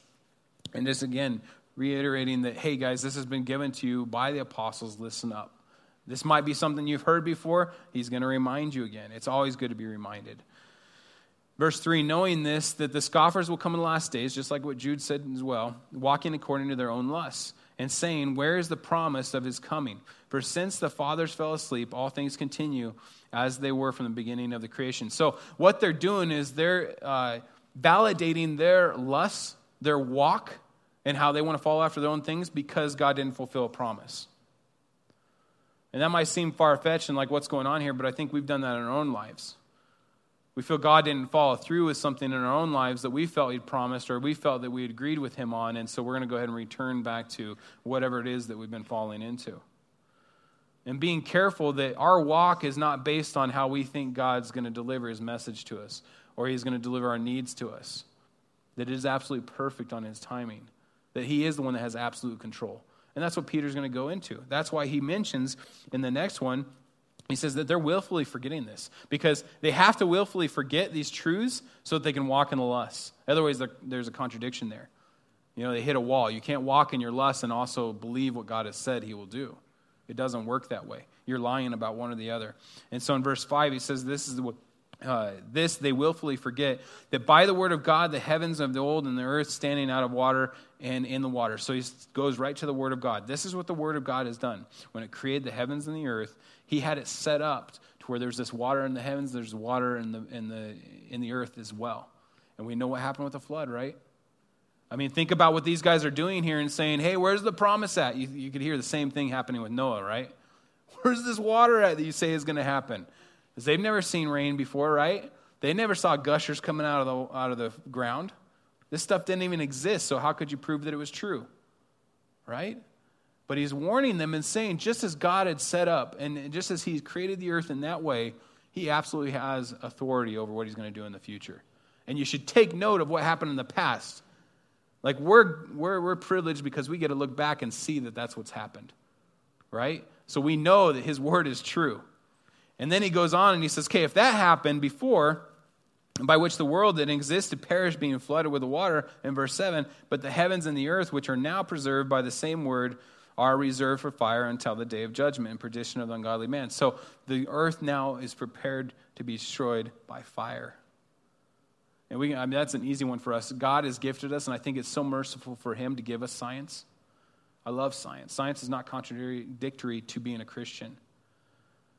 S1: And this again, reiterating that, hey guys, this has been given to you by the apostles. Listen up. This might be something you've heard before. He's going to remind you again. It's always good to be reminded. Verse 3 Knowing this, that the scoffers will come in the last days, just like what Jude said as well, walking according to their own lusts and saying, Where is the promise of his coming? For since the fathers fell asleep, all things continue as they were from the beginning of the creation. So, what they're doing is they're uh, validating their lusts, their walk, and how they want to follow after their own things because God didn't fulfill a promise. And that might seem far fetched and like what's going on here, but I think we've done that in our own lives. We feel God didn't follow through with something in our own lives that we felt He'd promised or we felt that we agreed with Him on, and so we're going to go ahead and return back to whatever it is that we've been falling into. And being careful that our walk is not based on how we think God's going to deliver His message to us or He's going to deliver our needs to us. That it is absolutely perfect on His timing, that He is the one that has absolute control. And that's what Peter's going to go into. That's why he mentions in the next one he says that they're willfully forgetting this because they have to willfully forget these truths so that they can walk in the lust. Otherwise, there's a contradiction there. You know, they hit a wall. You can't walk in your lust and also believe what God has said he will do. It doesn't work that way. You're lying about one or the other. And so in verse 5, he says, This is what. Uh, this they willfully forget that by the word of God the heavens of the old and the earth standing out of water and in the water. So he goes right to the word of God. This is what the word of God has done. When it created the heavens and the earth, he had it set up to where there's this water in the heavens, there's water in the, in the, in the earth as well. And we know what happened with the flood, right? I mean, think about what these guys are doing here and saying, hey, where's the promise at? You, you could hear the same thing happening with Noah, right? Where's this water at that you say is going to happen? Because they've never seen rain before, right? They never saw gushers coming out of the, out of the ground. This stuff didn't even exist, so how could you prove that it was true? Right? But he's warning them and saying, just as God had set up, and just as he created the earth in that way, he absolutely has authority over what he's going to do in the future. And you should take note of what happened in the past. Like, we're, we're, we're privileged because we get to look back and see that that's what's happened. Right? So we know that his word is true. And then he goes on and he says, okay, if that happened before, by which the world that existed perished, being flooded with the water, in verse 7, but the heavens and the earth, which are now preserved by the same word, are reserved for fire until the day of judgment and perdition of the ungodly man. So the earth now is prepared to be destroyed by fire. And we, I mean, that's an easy one for us. God has gifted us, and I think it's so merciful for Him to give us science. I love science. Science is not contradictory to being a Christian.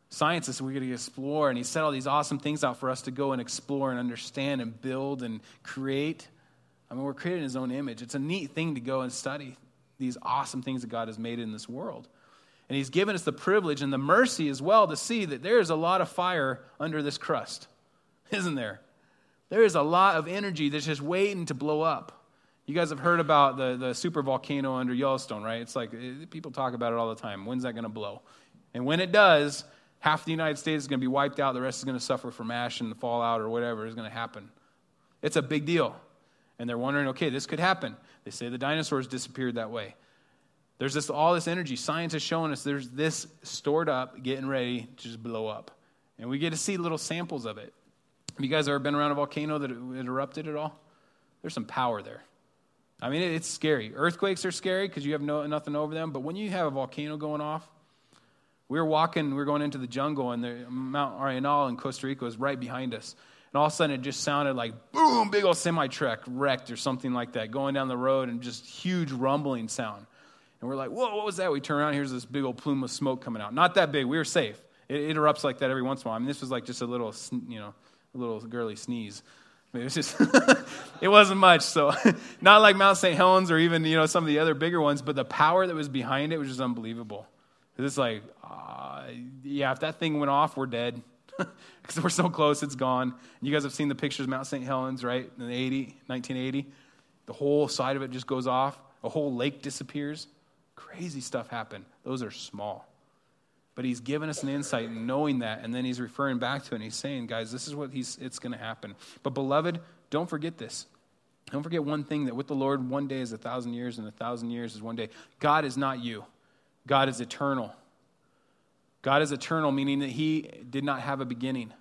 S1: Science is we're going to explore, and He set all these awesome things out for us to go and explore and understand and build and create. I mean, we're created in His own image. It's a neat thing to go and study these awesome things that God has made in this world. And He's given us the privilege and the mercy as well to see that there is a lot of fire under this crust, isn't there? There is a lot of energy that's just waiting to blow up. You guys have heard about the, the super volcano under Yellowstone, right? It's like it, people talk about it all the time. When's that going to blow? And when it does, half the United States is going to be wiped out. The rest is going to suffer from ash and the fallout or whatever is going to happen. It's a big deal. And they're wondering, okay, this could happen. They say the dinosaurs disappeared that way. There's this, all this energy. Science has shown us there's this stored up, getting ready to just blow up. And we get to see little samples of it. Have you guys ever been around a volcano that erupted at all? There's some power there. I mean, it's scary. Earthquakes are scary because you have no, nothing over them. But when you have a volcano going off, we were walking, we were going into the jungle, and the Mount Arenal in Costa Rica was right behind us. And all of a sudden, it just sounded like boom, big old semi truck wrecked or something like that, going down the road, and just huge rumbling sound. And we're like, whoa, what was that? We turn around, here's this big old plume of smoke coming out. Not that big, we were safe. It, it erupts like that every once in a while. I mean, this was like just a little, you know, little girly sneeze. It was just, it wasn't much. So, not like Mount St. Helens or even, you know, some of the other bigger ones, but the power that was behind it was just unbelievable. It's like, uh, yeah, if that thing went off, we're dead. Because we're so close, it's gone. You guys have seen the pictures of Mount St. Helens, right? In the 80, 1980. The whole side of it just goes off, a whole lake disappears. Crazy stuff happened. Those are small. But he's given us an insight in knowing that, and then he's referring back to it, and he's saying, guys, this is what he's, it's going to happen. But, beloved, don't forget this. Don't forget one thing that with the Lord, one day is a thousand years, and a thousand years is one day. God is not you, God is eternal. God is eternal, meaning that he did not have a beginning,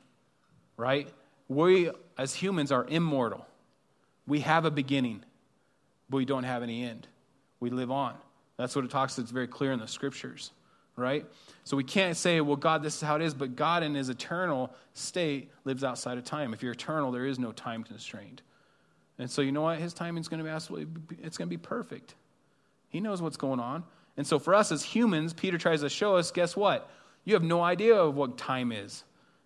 S1: right? We, as humans, are immortal. We have a beginning, but we don't have any end. We live on. That's what it talks, it's very clear in the scriptures right? So we can't say, well, God, this is how it is, but God in his eternal state lives outside of time. If you're eternal, there is no time constraint. And so you know what? His timing is going to be absolutely, it's going to be perfect. He knows what's going on. And so for us as humans, Peter tries to show us, guess what? You have no idea of what time is.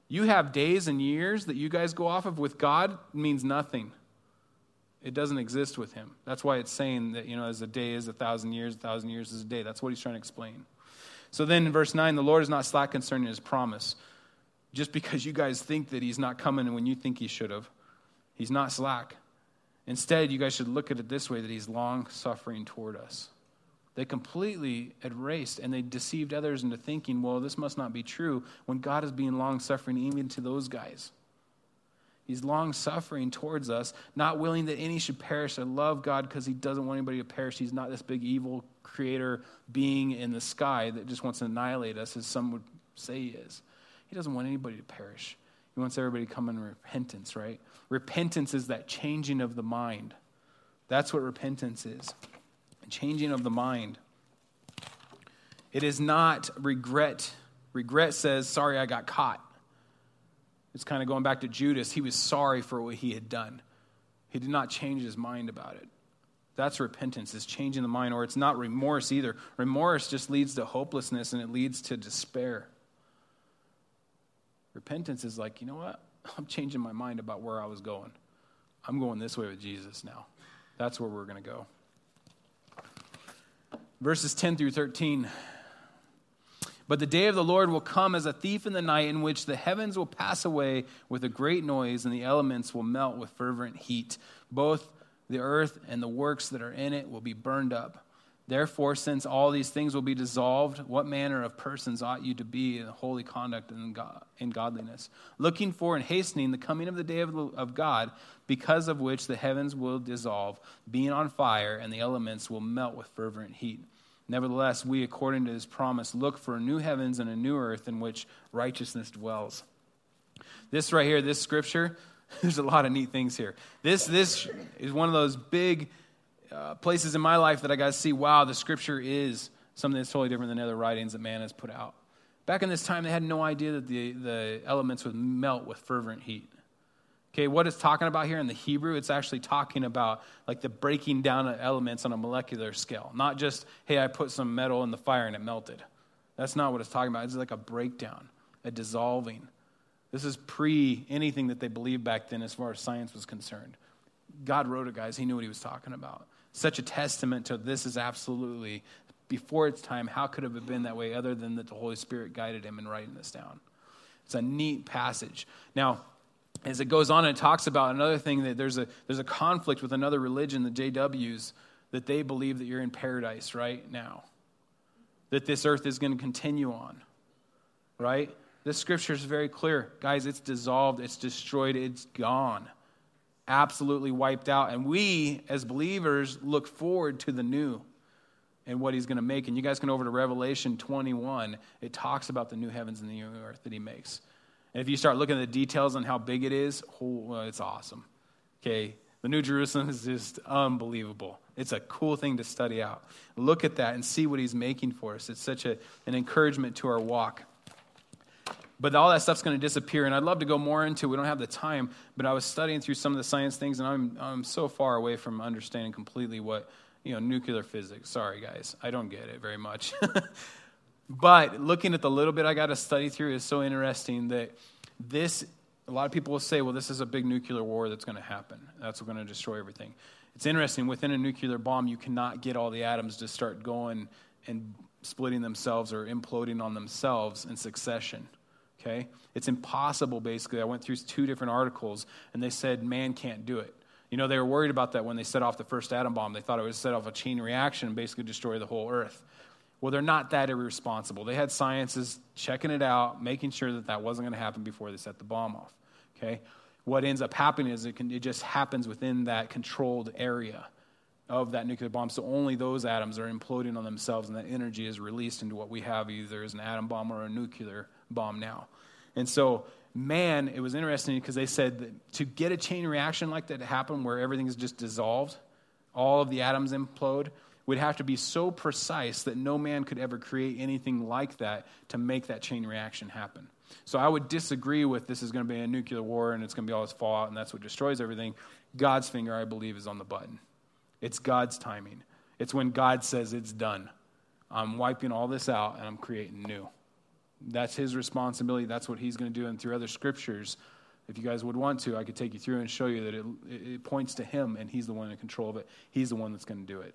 S1: You have days and years that you guys go off of with God means nothing. It doesn't exist with him. That's why it's saying that, you know, as a day is a thousand years, a thousand years is a day. That's what he's trying to explain. So then in verse 9, the Lord is not slack concerning his promise. Just because you guys think that he's not coming when you think he should have, he's not slack. Instead, you guys should look at it this way that he's long suffering toward us. They completely erased and they deceived others into thinking, well, this must not be true when God is being long suffering even to those guys. He's long suffering towards us, not willing that any should perish. I love God because He doesn't want anybody to perish. He's not this big evil creator being in the sky that just wants to annihilate us, as some would say He is. He doesn't want anybody to perish. He wants everybody to come in repentance, right? Repentance is that changing of the mind. That's what repentance is changing of the mind. It is not regret. Regret says, Sorry, I got caught. It's kind of going back to Judas. He was sorry for what he had done. He did not change his mind about it. That's repentance, is changing the mind, or it's not remorse either. Remorse just leads to hopelessness and it leads to despair. Repentance is like, you know what? I'm changing my mind about where I was going. I'm going this way with Jesus now. That's where we're going to go. Verses 10 through 13. But the day of the Lord will come as a thief in the night, in which the heavens will pass away with a great noise, and the elements will melt with fervent heat. Both the earth and the works that are in it will be burned up. Therefore, since all these things will be dissolved, what manner of persons ought you to be in holy conduct and in godliness, looking for and hastening the coming of the day of, God, because of which the heavens will dissolve, being on fire, and the elements will melt with fervent heat. Nevertheless, we, according to his promise, look for a new heavens and a new earth in which righteousness dwells. This right here, this scripture, there's a lot of neat things here. This, this is one of those big uh, places in my life that I got to see, wow, the scripture is something that's totally different than other writings that man has put out. Back in this time, they had no idea that the, the elements would melt with fervent heat. Okay, what it's talking about here in the Hebrew, it's actually talking about like the breaking down of elements on a molecular scale. Not just, hey, I put some metal in the fire and it melted. That's not what it's talking about. It's like a breakdown, a dissolving. This is pre anything that they believed back then as far as science was concerned. God wrote it, guys. He knew what he was talking about such a testament to this is absolutely before its time. How could it have been that way other than that the Holy Spirit guided him in writing this down? It's a neat passage. Now, as it goes on, it talks about another thing that there's a, there's a conflict with another religion, the JWs, that they believe that you're in paradise right now, that this earth is going to continue on, right? This scripture is very clear. Guys, it's dissolved, it's destroyed, it's gone absolutely wiped out. And we, as believers, look forward to the new and what he's going to make. And you guys can over to Revelation 21. It talks about the new heavens and the new earth that he makes. And if you start looking at the details on how big it is, oh, it's awesome. Okay, the New Jerusalem is just unbelievable. It's a cool thing to study out. Look at that and see what he's making for us. It's such a, an encouragement to our walk. But all that stuff's going to disappear, and I'd love to go more into. We don't have the time, but I was studying through some of the science things, and I'm I'm so far away from understanding completely what you know nuclear physics. Sorry, guys, I don't get it very much. but looking at the little bit I got to study through is so interesting that this. A lot of people will say, "Well, this is a big nuclear war that's going to happen. That's going to destroy everything." It's interesting. Within a nuclear bomb, you cannot get all the atoms to start going and splitting themselves or imploding on themselves in succession okay? It's impossible, basically. I went through two different articles, and they said man can't do it. You know, they were worried about that when they set off the first atom bomb. They thought it would set off a chain reaction and basically destroy the whole Earth. Well, they're not that irresponsible. They had sciences checking it out, making sure that that wasn't going to happen before they set the bomb off. Okay? What ends up happening is it, can, it just happens within that controlled area of that nuclear bomb. So only those atoms are imploding on themselves, and that energy is released into what we have either as an atom bomb or a nuclear bomb now. And so, man, it was interesting because they said that to get a chain reaction like that to happen where everything is just dissolved, all of the atoms implode, would have to be so precise that no man could ever create anything like that to make that chain reaction happen. So I would disagree with this is going to be a nuclear war and it's going to be all this fallout and that's what destroys everything. God's finger, I believe, is on the button. It's God's timing. It's when God says it's done. I'm wiping all this out and I'm creating new. That's his responsibility. That's what he's going to do. And through other scriptures, if you guys would want to, I could take you through and show you that it, it points to him and he's the one in control of it. He's the one that's going to do it.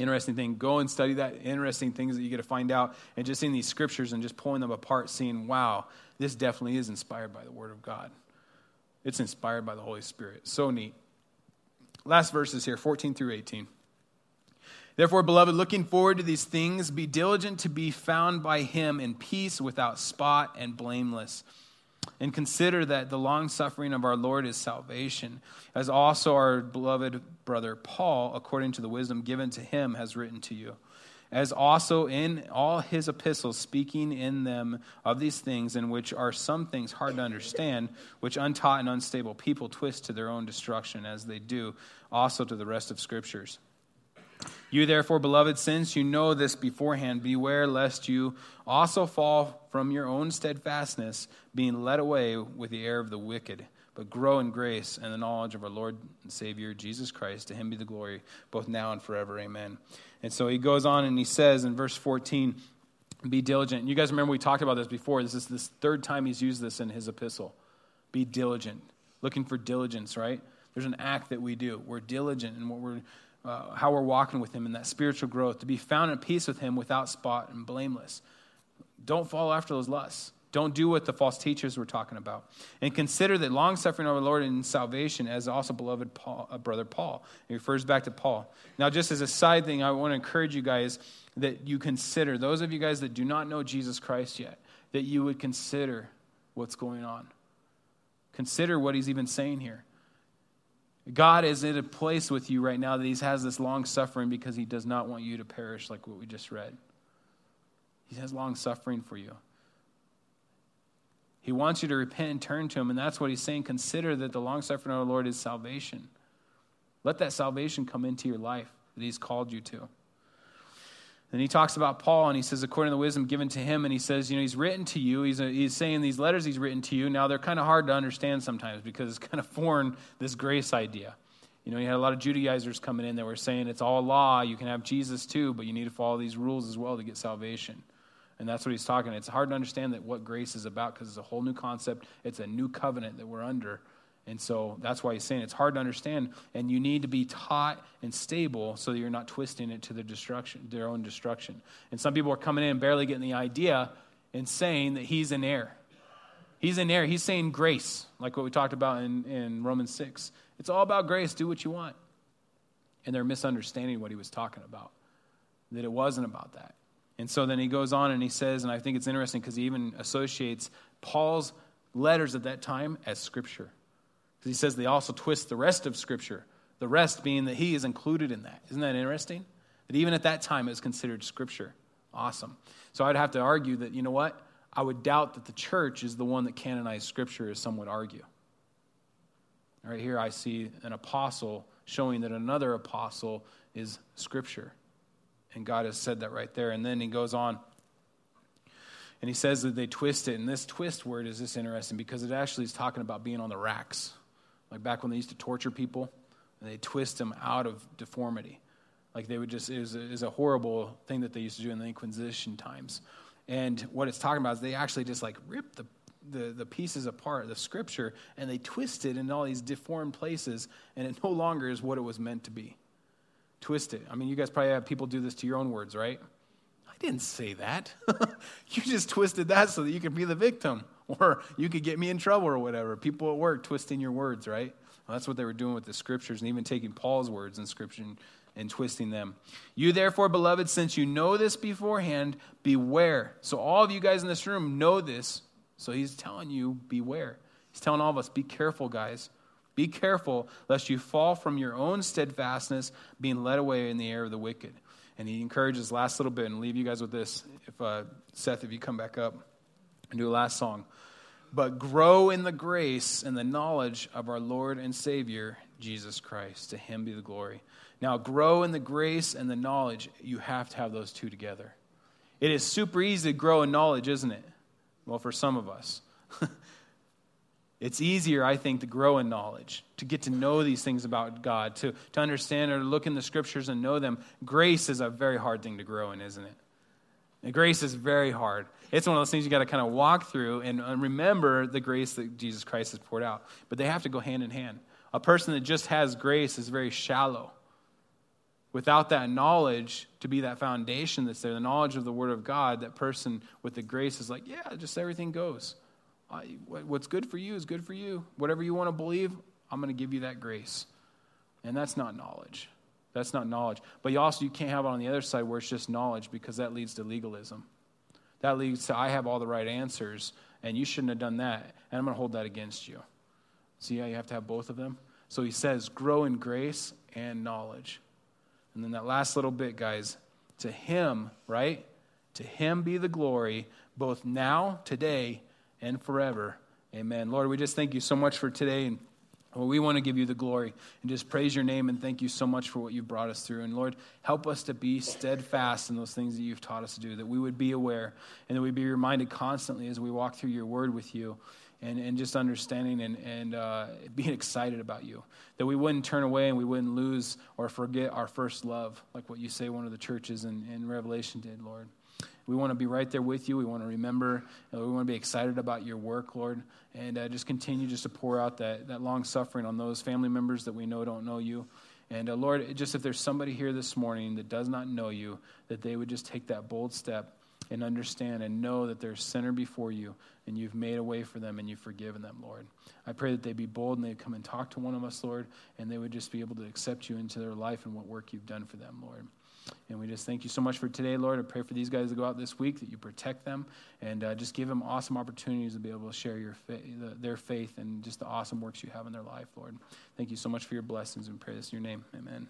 S1: Interesting thing. Go and study that. Interesting things that you get to find out. And just seeing these scriptures and just pulling them apart, seeing, wow, this definitely is inspired by the Word of God. It's inspired by the Holy Spirit. So neat. Last verses here 14 through 18. Therefore, beloved, looking forward to these things, be diligent to be found by him in peace, without spot, and blameless. And consider that the long suffering of our Lord is salvation, as also our beloved brother Paul, according to the wisdom given to him, has written to you. As also in all his epistles, speaking in them of these things, in which are some things hard to understand, which untaught and unstable people twist to their own destruction, as they do also to the rest of scriptures you, therefore, beloved, since you know this beforehand, beware lest you also fall from your own steadfastness, being led away with the air of the wicked, but grow in grace and the knowledge of our Lord and Savior, Jesus Christ. To him be the glory, both now and forever. Amen. And so he goes on and he says in verse 14, Be diligent. You guys remember we talked about this before. This is this third time he's used this in his epistle. Be diligent. Looking for diligence, right? There's an act that we do. We're diligent in what we're, uh, how we're walking with Him in that spiritual growth, to be found in peace with Him without spot and blameless. Don't follow after those lusts. Don't do what the false teachers were talking about. And consider that long suffering of our Lord in salvation, as also beloved Paul, uh, brother Paul. He refers back to Paul. Now, just as a side thing, I want to encourage you guys that you consider, those of you guys that do not know Jesus Christ yet, that you would consider what's going on. Consider what he's even saying here. God is in a place with you right now that he has this long suffering because he does not want you to perish, like what we just read. He has long suffering for you. He wants you to repent and turn to him, and that's what he's saying. Consider that the long suffering of our Lord is salvation. Let that salvation come into your life that he's called you to. Then he talks about Paul and he says, according to the wisdom given to him, and he says, you know, he's written to you. He's, a, he's saying these letters he's written to you. Now, they're kind of hard to understand sometimes because it's kind of foreign, this grace idea. You know, you had a lot of Judaizers coming in that were saying it's all law. You can have Jesus too, but you need to follow these rules as well to get salvation. And that's what he's talking. It's hard to understand that what grace is about because it's a whole new concept. It's a new covenant that we're under. And so that's why he's saying it's hard to understand, and you need to be taught and stable so that you're not twisting it to their destruction, their own destruction. And some people are coming in barely getting the idea and saying that he's in error. He's in error. He's saying grace, like what we talked about in, in Romans 6. It's all about grace. Do what you want. And they're misunderstanding what he was talking about, that it wasn't about that. And so then he goes on and he says, and I think it's interesting because he even associates Paul's letters at that time as scripture. He says they also twist the rest of Scripture, the rest being that he is included in that. Isn't that interesting? That even at that time it was considered Scripture. Awesome. So I'd have to argue that, you know what? I would doubt that the church is the one that canonized Scripture, as some would argue. Right here, I see an apostle showing that another apostle is Scripture. And God has said that right there. And then he goes on and he says that they twist it. And this twist word is this interesting because it actually is talking about being on the racks like back when they used to torture people and they twist them out of deformity. Like they would just, it was, a, it was a horrible thing that they used to do in the Inquisition times. And what it's talking about is they actually just like rip the, the, the pieces apart, the scripture, and they twist it in all these deformed places, and it no longer is what it was meant to be. Twist it. I mean, you guys probably have people do this to your own words, right? I didn't say that. you just twisted that so that you could be the victim. or you could get me in trouble or whatever. People at work twisting your words, right? Well, that's what they were doing with the scriptures and even taking Paul's words in scripture and, and twisting them. You, therefore, beloved, since you know this beforehand, beware. So, all of you guys in this room know this. So, he's telling you, beware. He's telling all of us, be careful, guys. Be careful lest you fall from your own steadfastness, being led away in the air of the wicked. And he encourages last little bit and leave you guys with this. If uh, Seth, if you come back up and do a last song but grow in the grace and the knowledge of our Lord and Savior, Jesus Christ. To him be the glory. Now, grow in the grace and the knowledge. You have to have those two together. It is super easy to grow in knowledge, isn't it? Well, for some of us. it's easier, I think, to grow in knowledge, to get to know these things about God, to, to understand or to look in the scriptures and know them. Grace is a very hard thing to grow in, isn't it? And grace is very hard. It's one of those things you got to kind of walk through and, remember the grace that Jesus Christ has poured out. But they have to go hand in hand. A person that just has grace is very shallow. Without that knowledge to be that foundation that's there, the knowledge of the Word of God, that person with the grace is like, yeah, just everything goes. What's good for you is good for you. Whatever you want to believe, I'm going to give you that grace. And that's not knowledge. That's not knowledge. But you also you can't have it on the other side where it's just knowledge because that leads to legalism. That leads to I have all the right answers and you shouldn't have done that and I'm going to hold that against you. See how you have to have both of them? So he says grow in grace and knowledge. And then that last little bit guys, to him, right? To him be the glory both now, today, and forever. Amen. Lord, we just thank you so much for today and well, we want to give you the glory and just praise your name and thank you so much for what you've brought us through. And Lord, help us to be steadfast in those things that you've taught us to do, that we would be aware and that we'd be reminded constantly as we walk through your word with you and, and just understanding and, and uh, being excited about you. That we wouldn't turn away and we wouldn't lose or forget our first love, like what you say one of the churches in, in Revelation did, Lord. We want to be right there with you. We want to remember. Uh, we want to be excited about your work, Lord. And uh, just continue just to pour out that, that long suffering on those family members that we know don't know you. And uh, Lord, just if there's somebody here this morning that does not know you, that they would just take that bold step and understand and know that they're a sinner before you and you've made a way for them and you've forgiven them, Lord. I pray that they be bold and they'd come and talk to one of us, Lord, and they would just be able to accept you into their life and what work you've done for them, Lord. And we just thank you so much for today, Lord. I pray for these guys to go out this week, that you protect them, and uh, just give them awesome opportunities to be able to share your fa- the, their faith and just the awesome works you have in their life, Lord. Thank you so much for your blessings and pray this in your name. Amen.